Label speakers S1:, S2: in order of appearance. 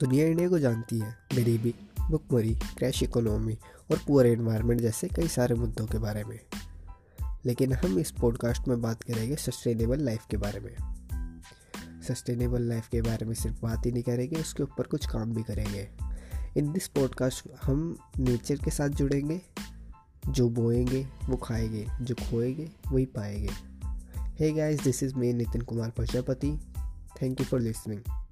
S1: दुनिया इंडिया को जानती है, गरीबी, भुखमरी क्रैश इकोनॉमी और पुअर एनवायरनमेंट जैसे कई सारे मुद्दों के बारे में। लेकिन हम इस पॉडकास्ट में बात करेंगे सस्टेनेबल लाइफ के बारे में। सस्टेनेबल लाइफ के बारे में सिर्फ़ बात ही नहीं करेंगे, उसके ऊपर कुछ काम भी करेंगे। इन दिस पॉडकास्ट हम नेचर के साथ जुड़ेंगे, जो बोएँगे, वो खाएँगे, जो खोएँगे, वही पाएँगे। Hey guys this is me Nitin Kumar Prajapati thank you for listening